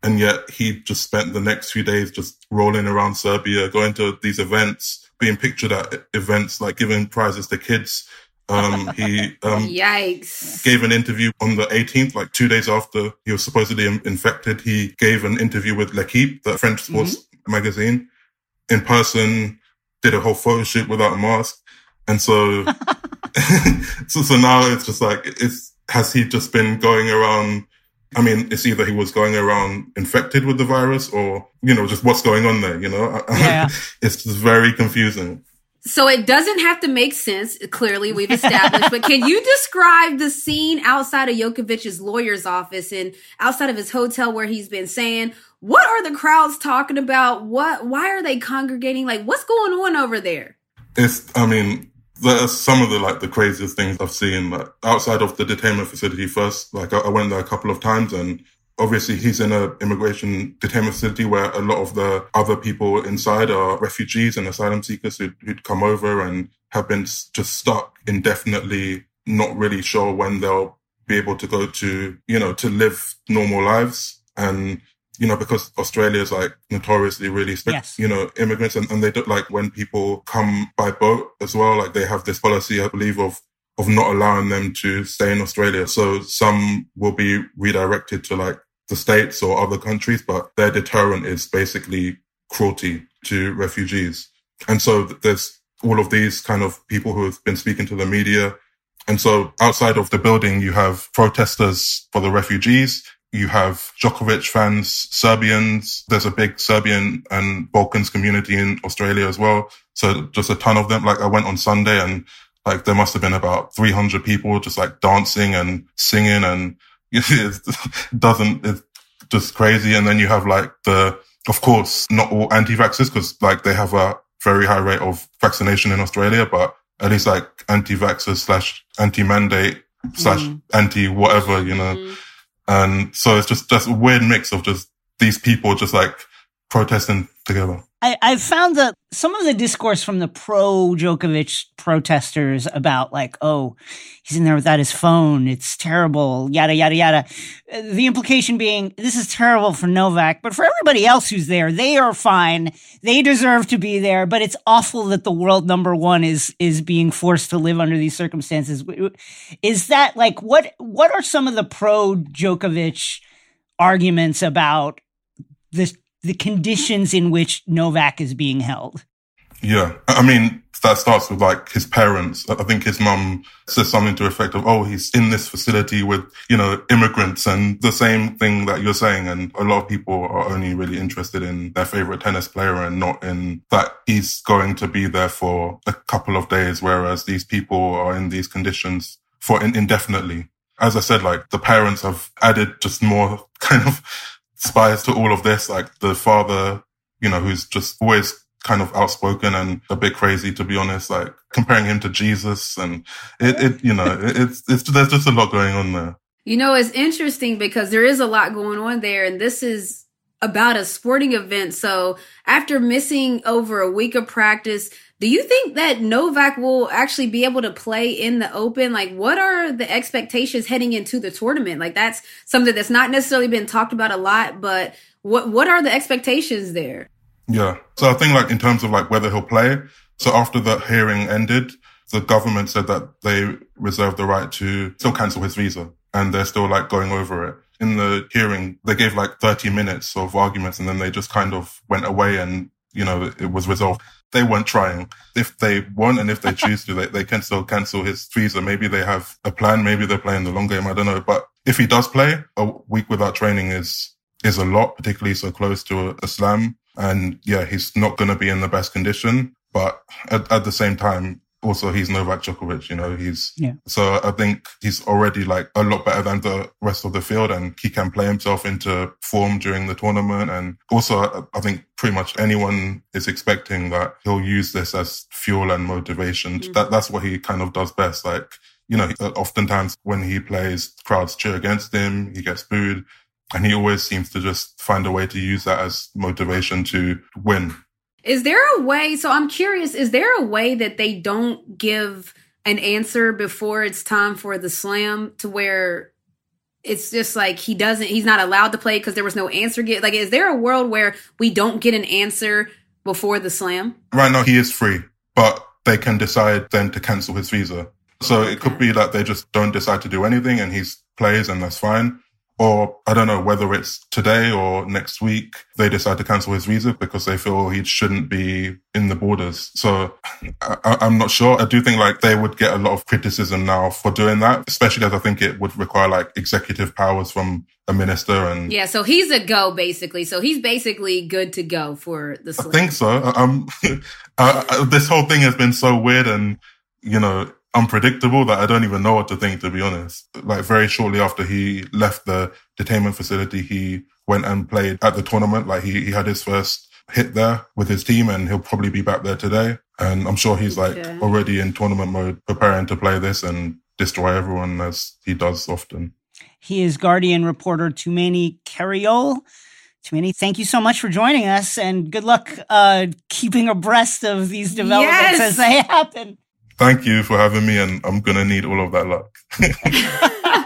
And yet he just spent the next few days just rolling around Serbia, going to these events, being pictured at events, like giving prizes to kids. Um, he, um, Yikes. gave an interview on the 18th, like two days after he was supposedly in- infected. He gave an interview with L'Equipe, the French sports magazine, in person, did a whole photo shoot without a mask. And so, so, so now it's just like, it's, has he just been going around? I mean, it's either he was going around infected with the virus or, you know, just what's going on there, you know? Yeah. it's just very confusing. So it doesn't have to make sense. Clearly, we've established. but can you describe the scene outside of Djokovic's lawyer's office and outside of his hotel where he's been saying, "What are the crowds talking about? What? Why are they congregating? Like, what's going on over there?" It's, I mean, that's some of the like the craziest things I've seen. Like outside of the detainment facility first, like I, I went there a couple of times and obviously he's in a immigration detainment facility where a lot of the other people inside are refugees and asylum seekers who'd, who'd come over and have been just stuck indefinitely, not really sure when they'll be able to go to, you know, to live normal lives. And, you know, because Australia is like notoriously really strict, Yes. you know, immigrants and, and they don't like when people come by boat as well, like they have this policy, I believe, of of not allowing them to stay in Australia. So some will be redirected to like the States or other countries, but their deterrent is basically cruelty to refugees. And so there's all of these kind of people who have been speaking to the media. And so outside of the building, you have protesters for the refugees. You have Djokovic fans, Serbians. There's a big Serbian and Balkans community in Australia as well. So just a ton of them. Like I went on Sunday and like there must have been about 300 people just like dancing and singing and it doesn't, it's just crazy. And then you have like the, of course, not all anti-vaxxers because like they have a very high rate of vaccination in Australia, but at least like anti-vaxxers slash anti-mandate slash anti-whatever, you know. Mhm. And so it's just, just a weird mix of just these people just like protesting together. I, I've found that some of the discourse from the pro Djokovic protesters about like, oh, he's in there without his phone. It's terrible, yada, yada, yada. The implication being this is terrible for Novak, but for everybody else who's there, they are fine. They deserve to be there, but it's awful that the world number one is, is being forced to live under these circumstances. Is that like, what, what are some of the pro Djokovic arguments about this the conditions in which Novak is being held. Yeah. I mean, that starts with like his parents. I think his mum says something to the effect of, Oh, he's in this facility with, you know, immigrants and the same thing that you're saying. And a lot of people are only really interested in their favorite tennis player and not in that he's going to be there for a couple of days. Whereas these people are in these conditions for in- indefinitely. As I said, like the parents have added just more kind of spice to all of this. Like the father, you know, who's just always kind of outspoken and a bit crazy, to be honest, like comparing him to Jesus. And it, it you know, it, it's, it's, there's just a lot going on there. You know, it's interesting because there is a lot going on there. And this is about a sporting event. So after missing over a week of practice, do you think that Novak will actually be able to play in the open? Like, what are the expectations heading into the tournament? Like, that's something that's not necessarily been talked about a lot, but what, what are the expectations there? Yeah. So I think like in terms of like whether he'll play. So after the hearing ended, the government said that they reserve the right to still cancel his visa and they're still like going over it. In the hearing, they gave like 30 minutes of arguments and then they just kind of went away and, you know, it was resolved. They weren't trying. If they want and if they choose to, they, they can still cancel his visa. Maybe they have a plan. Maybe they're playing the long game. I don't know. But if he does play, a week without training is, is a lot, particularly so close to a, a slam. And yeah, he's not going to be in the best condition, but at, at the same time, also he's Novak Djokovic, you know, he's, yeah. so I think he's already like a lot better than the rest of the field and he can play himself into form during the tournament. And also I think pretty much anyone is expecting that he'll use this as fuel and motivation. Mm-hmm. That, that's what he kind of does best. Like, you know, oftentimes when he plays, crowds cheer against him, he gets booed. And he always seems to just find a way to use that as motivation to win. Is there a way? So I'm curious, is there a way that they don't give an answer before it's time for the slam to where it's just like he doesn't, he's not allowed to play because there was no answer get like is there a world where we don't get an answer before the slam? Right now he is free, but they can decide then to cancel his visa. So okay. it could be that they just don't decide to do anything and he plays and that's fine or I don't know whether it's today or next week, they decide to cancel his visa because they feel he shouldn't be in the borders. So I, am not sure. I do think like they would get a lot of criticism now for doing that, especially as I think it would require like executive powers from a minister and yeah. So he's a go basically. So he's basically good to go for the. I think so. Um, uh, this whole thing has been so weird and you know unpredictable that I don't even know what to think, to be honest. Like very shortly after he left the detainment facility, he went and played at the tournament. Like he, he had his first hit there with his team and he'll probably be back there today. And I'm sure he's like okay. already in tournament mode, preparing to play this and destroy everyone as he does often. He is Guardian reporter Tumaini Carayol. Tumaini, thank you so much for joining us and good luck uh, keeping abreast of these developments yes! as they happen. Thank you for having me, and I'm going to need all of that luck.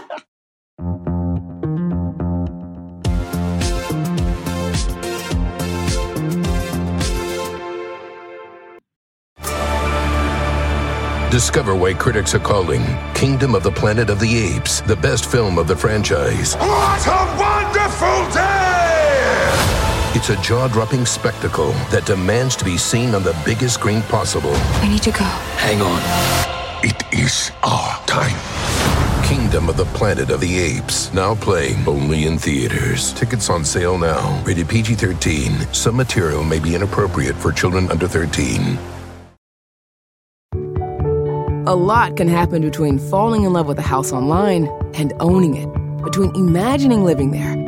Discover why critics are calling Kingdom of the Planet of the Apes the best film of the franchise. What a wonderful day! It's a jaw dropping spectacle that demands to be seen on the biggest screen possible. I need to go. Hang on. It is our time. Kingdom of the Planet of the Apes, now playing only in theaters. Tickets on sale now. Rated PG 13. Some material may be inappropriate for children under 13. A lot can happen between falling in love with a house online and owning it, between imagining living there and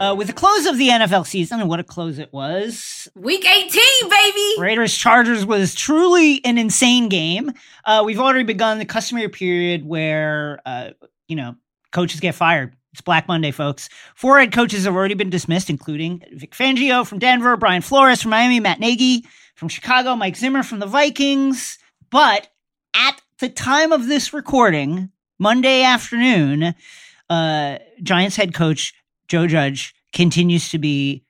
Uh, with the close of the NFL season, and what a close it was. Week 18, baby! Raiders Chargers was truly an insane game. Uh, we've already begun the customary period where, uh, you know, coaches get fired It's Black Monday, folks. Four head coaches have already been dismissed, including Vic Fangio from Denver, Brian Flores from Miami, Matt Nagy from Chicago, Mike Zimmer from the Vikings. But at the time of this recording, Monday afternoon, uh, Giants head coach Joe Judge continues to be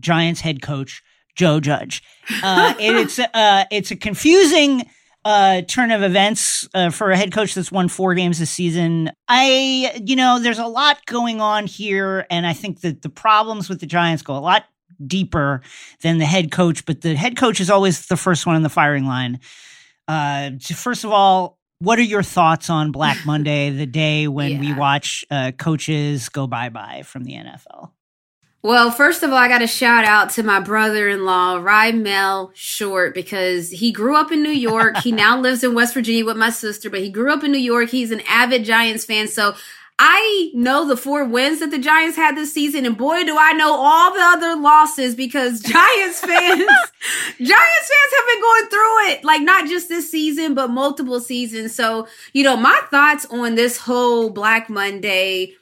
Giants head coach Joe Judge. Uh, it's uh, it's a confusing uh, turn of events uh, for a head coach that's won four games this season. I, you know, there's a lot going on here, and I think that the problems with the Giants go a lot deeper than the head coach. But the head coach is always the first one in the firing line. Uh, first of all, what are your thoughts on Black Monday, the day when yeah. we watch uh, coaches go bye bye from the NFL? Well, first of all, I got to shout out to my brother-in-law, Rymel Short, because he grew up in New York. he now lives in West Virginia with my sister, but he grew up in New York. He's an avid Giants fan. So I know the four wins that the Giants had this season, and boy, do I know all the other losses because Giants fans, Giants fans have been going through it, like not just this season, but multiple seasons. So, you know, my thoughts on this whole Black Monday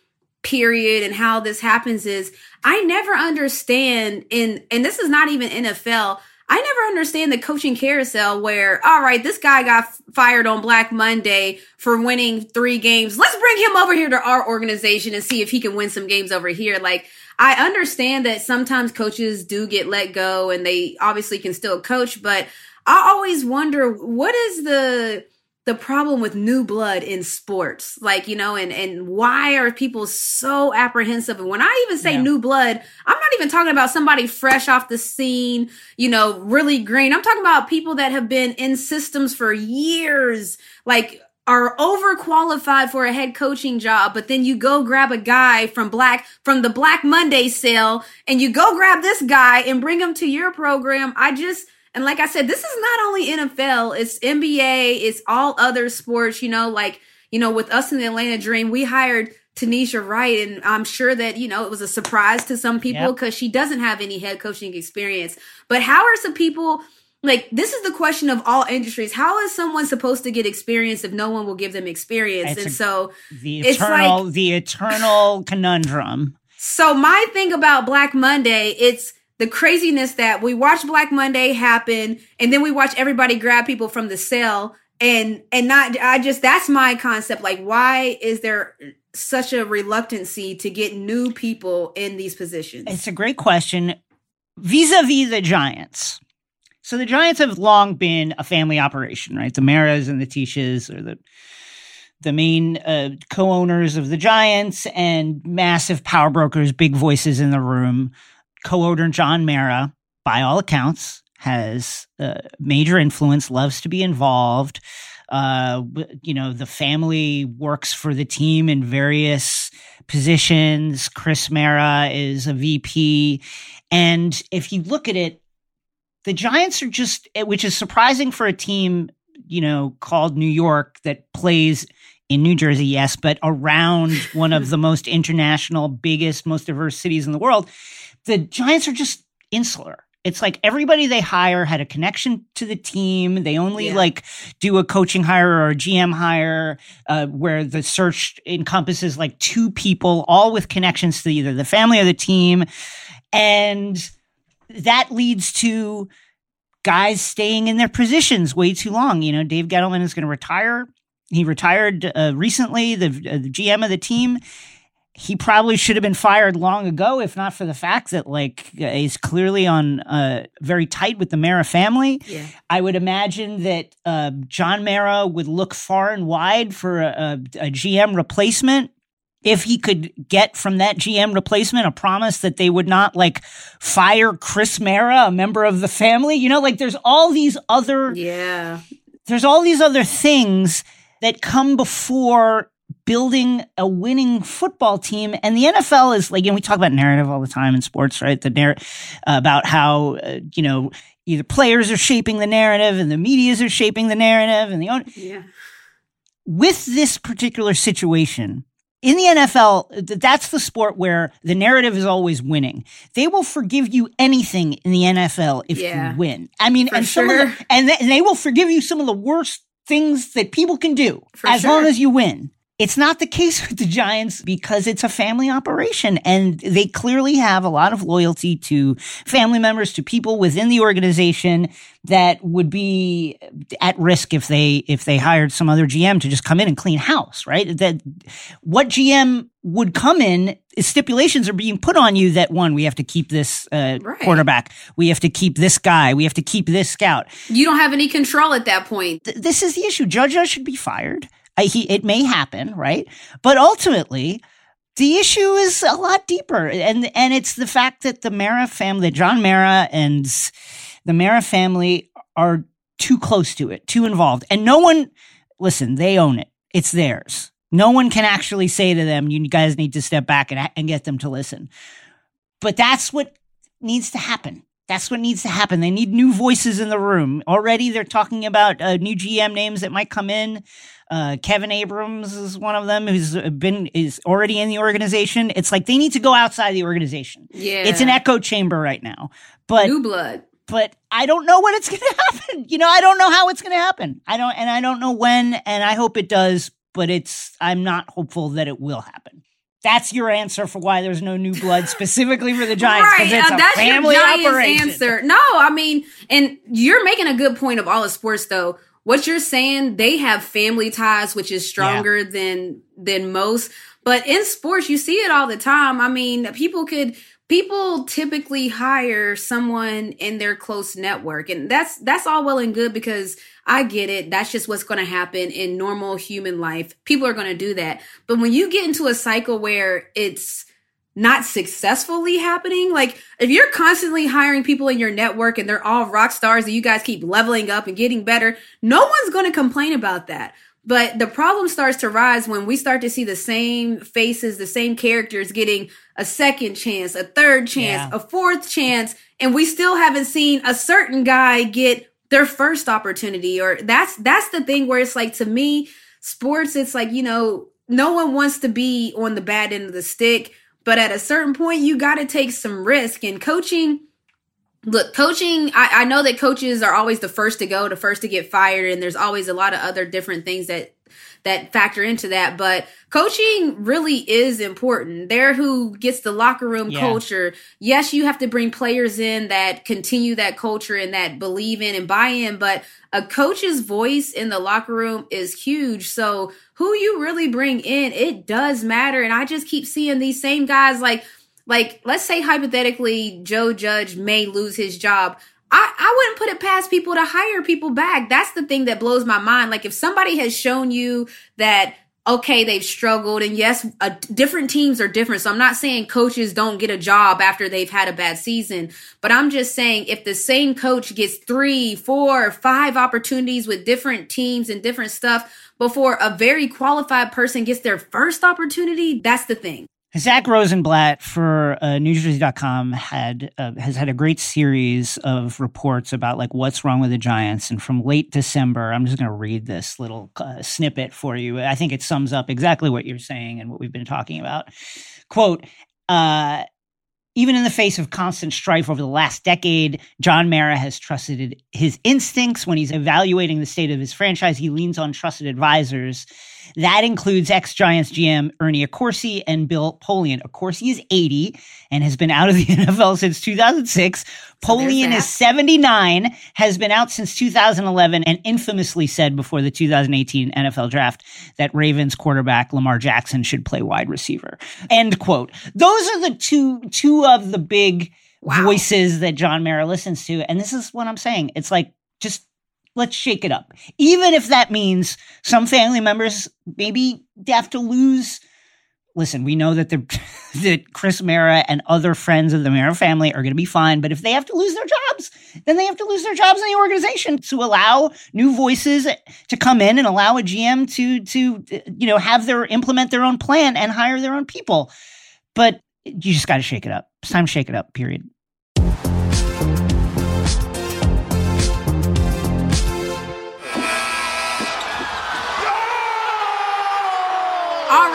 period and how this happens is I never understand in and this is not even NFL. I never understand the coaching carousel where, all right, this guy got fired on Black Monday for winning three games. Let's bring him over here to our organization and see if he can win some games over here. Like, I understand that sometimes coaches do get let go and they obviously can still coach, but I always wonder what is the, the problem with new blood in sports like you know and and why are people so apprehensive and when i even say yeah. new blood i'm not even talking about somebody fresh off the scene you know really green i'm talking about people that have been in systems for years like are overqualified for a head coaching job, but then you go grab a guy from Black from the Black Monday sale and you go grab this guy and bring him to your program. I just and like I said, this is not only NFL, it's NBA, it's all other sports, you know, like, you know, with us in the Atlanta Dream, we hired Tanisha Wright, and I'm sure that, you know, it was a surprise to some people because yep. she doesn't have any head coaching experience. But how are some people like this is the question of all industries how is someone supposed to get experience if no one will give them experience it's and a, so the eternal like, the eternal conundrum so my thing about black monday it's the craziness that we watch Black Monday happen and then we watch everybody grab people from the cell and and not I just that's my concept like why is there such a reluctancy to get new people in these positions? It's a great question vis-a-vis the Giants. So the Giants have long been a family operation, right? The Maras and the Tisches are the the main uh, co-owners of the Giants and massive power brokers, big voices in the room co-owner John Mara, by all accounts, has uh, major influence, loves to be involved. Uh, you know, the family works for the team in various positions. Chris Mara is a VP. And if you look at it, the Giants are just, eh, which is surprising for a team, you know, called New York that plays in New Jersey, yes, but around one of the most international, biggest, most diverse cities in the world the Giants are just insular. It's like everybody they hire had a connection to the team. They only yeah. like do a coaching hire or a GM hire uh, where the search encompasses like two people, all with connections to either the family or the team. And that leads to guys staying in their positions way too long. You know, Dave Gettleman is going to retire. He retired uh, recently, the, uh, the GM of the team he probably should have been fired long ago, if not for the fact that like he's clearly on uh, very tight with the Mara family. Yeah. I would imagine that uh, John Mara would look far and wide for a, a, a, GM replacement if he could get from that GM replacement a promise that they would not like fire Chris Mara, a member of the family. You know, like there's all these other yeah, there's all these other things that come before building a winning football team. And the NFL is like, know, we talk about narrative all the time in sports, right? The narrative uh, about how, uh, you know, either players are shaping the narrative and the medias are shaping the narrative and the own. Yeah. With this particular situation, in the NFL, that's the sport where the narrative is always winning. They will forgive you anything in the NFL if yeah, you win. I mean, and sure. some of the, and, they, and they will forgive you some of the worst things that people can do For as sure. long as you win. It's not the case with the Giants because it's a family operation and they clearly have a lot of loyalty to family members, to people within the organization that would be at risk if they, if they hired some other GM to just come in and clean house, right? That what GM would come in stipulations are being put on you that one, we have to keep this uh, right. quarterback. We have to keep this guy. We have to keep this scout. You don't have any control at that point. Th- this is the issue. Judge should be fired. He, it may happen, right? But ultimately, the issue is a lot deeper, and and it's the fact that the Mara family, John Mara and the Mara family, are too close to it, too involved, and no one. Listen, they own it. It's theirs. No one can actually say to them, "You guys need to step back and and get them to listen." But that's what needs to happen. That's what needs to happen. They need new voices in the room. Already, they're talking about uh, new GM names that might come in. Uh, Kevin Abrams is one of them who's been is already in the organization. It's like they need to go outside the organization. Yeah, it's an echo chamber right now. But new blood. But I don't know when it's going to happen. You know, I don't know how it's going to happen. I don't, and I don't know when. And I hope it does. But it's I'm not hopeful that it will happen. That's your answer for why there's no new blood specifically for the Giants because right. it's uh, a that's family your Giants operation. answer. No, I mean, and you're making a good point of all the sports though what you're saying, they have family ties, which is stronger yeah. than than most. But in sports, you see it all the time. I mean, people could people typically hire someone in their close network and that's that's all well and good because I get it that's just what's going to happen in normal human life people are going to do that but when you get into a cycle where it's not successfully happening. Like if you're constantly hiring people in your network and they're all rock stars and you guys keep leveling up and getting better, no one's going to complain about that. But the problem starts to rise when we start to see the same faces, the same characters getting a second chance, a third chance, yeah. a fourth chance, and we still haven't seen a certain guy get their first opportunity or that's that's the thing where it's like to me sports it's like you know no one wants to be on the bad end of the stick but at a certain point, you got to take some risk. And coaching, look, coaching, I, I know that coaches are always the first to go, the first to get fired, and there's always a lot of other different things that that factor into that. But coaching really is important. They're who gets the locker room yeah. culture. Yes, you have to bring players in that continue that culture and that believe in and buy in, but a coach's voice in the locker room is huge. So who you really bring in, it does matter. And I just keep seeing these same guys like like let's say hypothetically Joe Judge may lose his job. I, I wouldn't put it past people to hire people back. That's the thing that blows my mind. Like if somebody has shown you that okay, they've struggled. And yes, different teams are different. So I'm not saying coaches don't get a job after they've had a bad season, but I'm just saying if the same coach gets three, four, five opportunities with different teams and different stuff before a very qualified person gets their first opportunity, that's the thing. Zach Rosenblatt for uh, NewJersey.com had uh, has had a great series of reports about like what's wrong with the Giants, and from late December, I'm just going to read this little uh, snippet for you. I think it sums up exactly what you're saying and what we've been talking about. Quote. Uh, even in the face of constant strife over the last decade, John Mara has trusted his instincts when he's evaluating the state of his franchise. He leans on trusted advisors that includes ex Giants GM Ernie Accorsi and Bill Polian. Accorsi is 80 and has been out of the NFL since 2006. So Polian is 79, has been out since 2011, and infamously said before the 2018 NFL draft that Ravens quarterback Lamar Jackson should play wide receiver. End quote. Those are the two two of the big wow. voices that John Mara listens to. And this is what I'm saying. It's like just let's shake it up. Even if that means some family members maybe have to lose. Listen, we know that the that Chris Mara and other friends of the Mara family are going to be fine, but if they have to lose their jobs, then they have to lose their jobs in the organization to allow new voices to come in and allow a GM to to you know have their implement their own plan and hire their own people. But you just got to shake it up. It's time to shake it up. Period.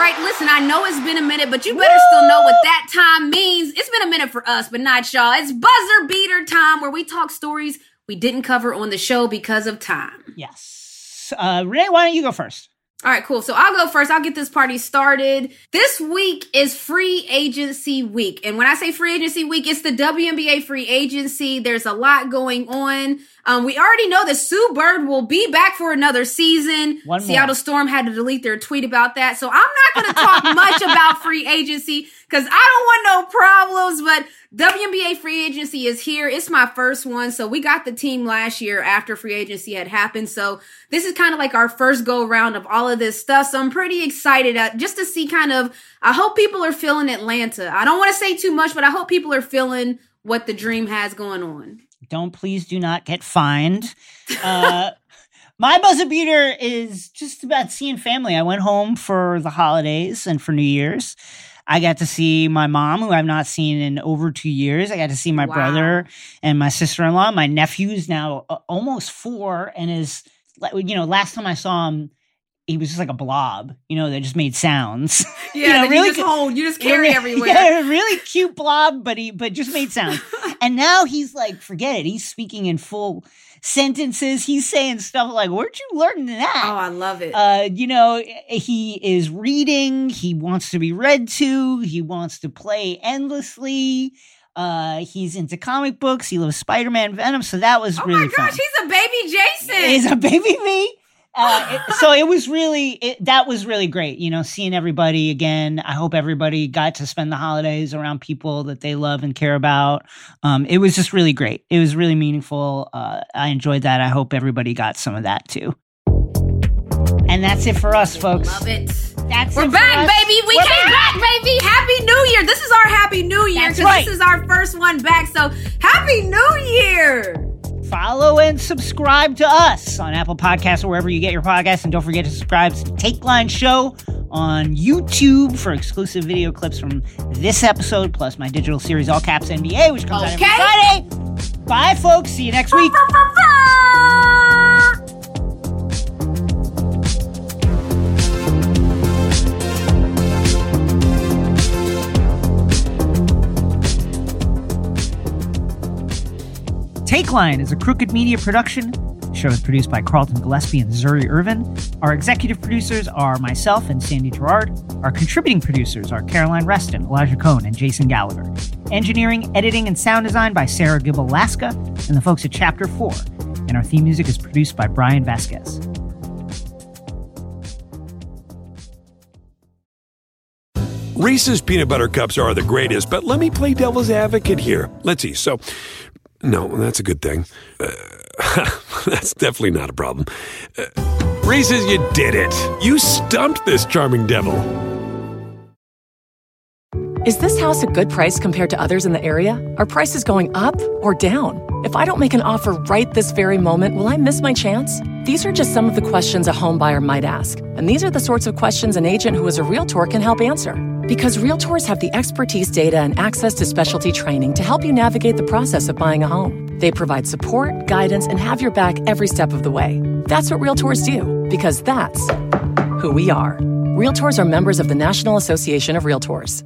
Right, listen, I know it's been a minute, but you better Woo! still know what that time means. It's been a minute for us, but not y'all. It's buzzer beater time where we talk stories we didn't cover on the show because of time. Yes. Uh, Renee, why don't you go first? All right, cool. So I'll go first. I'll get this party started. This week is free agency week. And when I say free agency week, it's the WNBA free agency. There's a lot going on. Um, we already know that Sue Bird will be back for another season. One more. Seattle Storm had to delete their tweet about that. So I'm not going to talk much about free agency because I don't want no problems, but WNBA free agency is here. It's my first one. So we got the team last year after free agency had happened. So this is kind of like our first go round of all of this stuff. So I'm pretty excited uh, just to see kind of, I hope people are feeling Atlanta. I don't want to say too much, but I hope people are feeling what the dream has going on. Don't please do not get fined. Uh, my buzzer beater is just about seeing family. I went home for the holidays and for New Year's. I got to see my mom, who I've not seen in over two years. I got to see my Wow. brother and my sister in law. My nephew's now uh, almost four and is, you know, last time I saw him, he was just like a blob, you know, that just made sounds. Yeah, You know, really you just hold, you just carry Yeah, everywhere. Yeah, really cute blob, but he but just made sounds. and now he's like, forget it. He's speaking in full sentences. He's saying stuff like, "Where'd you learn that?" Oh, I love it. uh, you know, he is reading. He wants to be read to. He wants to play endlessly. Uh, he's into comic books. He loves Spider Man, Venom. So that was oh really my gosh, fun. he's a baby Jason. He's a baby me. Uh, it- so it was really it, that was really great. You know, seeing everybody again. I hope everybody got to spend the holidays around people that they love and care about. Um, it was just really great. It was really meaningful. Uh, I enjoyed that. I hope everybody got some of that too. And that's it for us, folks. Love it. That's We're it back, baby. We We're came back. baby. Happy New Year. This is our Happy New Year because right. this is our first one back. So Happy New Year. Follow and subscribe to us on Apple Podcasts or wherever you get your podcasts. And don't forget to subscribe to Takeline Show on YouTube for exclusive video clips from this episode, plus my digital series, All Caps NBA, which comes out every Friday. Bye, folks. See you next week. Takeline is a crooked media production. The show is produced by Carlton Gillespie and Zuri Irvin. Our executive producers are myself and Sandy Girard. Our contributing producers are Caroline Reston, Elijah Cone, and Jason Gallagher. Engineering, editing, and sound design by Sarah Gibble Laska and the folks at Chapter 4. And our theme music is produced by Brian Vazquez. Reese's peanut butter cups are the greatest, but let me play devil's advocate here. Let's see. So, no, that's a good thing. Uh, that's definitely not a problem. Uh, Reese's, you did it. You stumped this charming devil. Is this house a good price compared to others in the area? Are prices going up or down? If I don't make an offer right this very moment, will I miss my chance? These are just some of the questions a home buyer might ask. And these are the sorts of questions an agent who is a realtor can help answer. Because realtors have the expertise, data, and access to specialty training to help you navigate the process of buying a home. They provide support, guidance, and have your back every step of the way. That's what realtors do, because that's who we are. Realtors are members of the National Association of Realtors.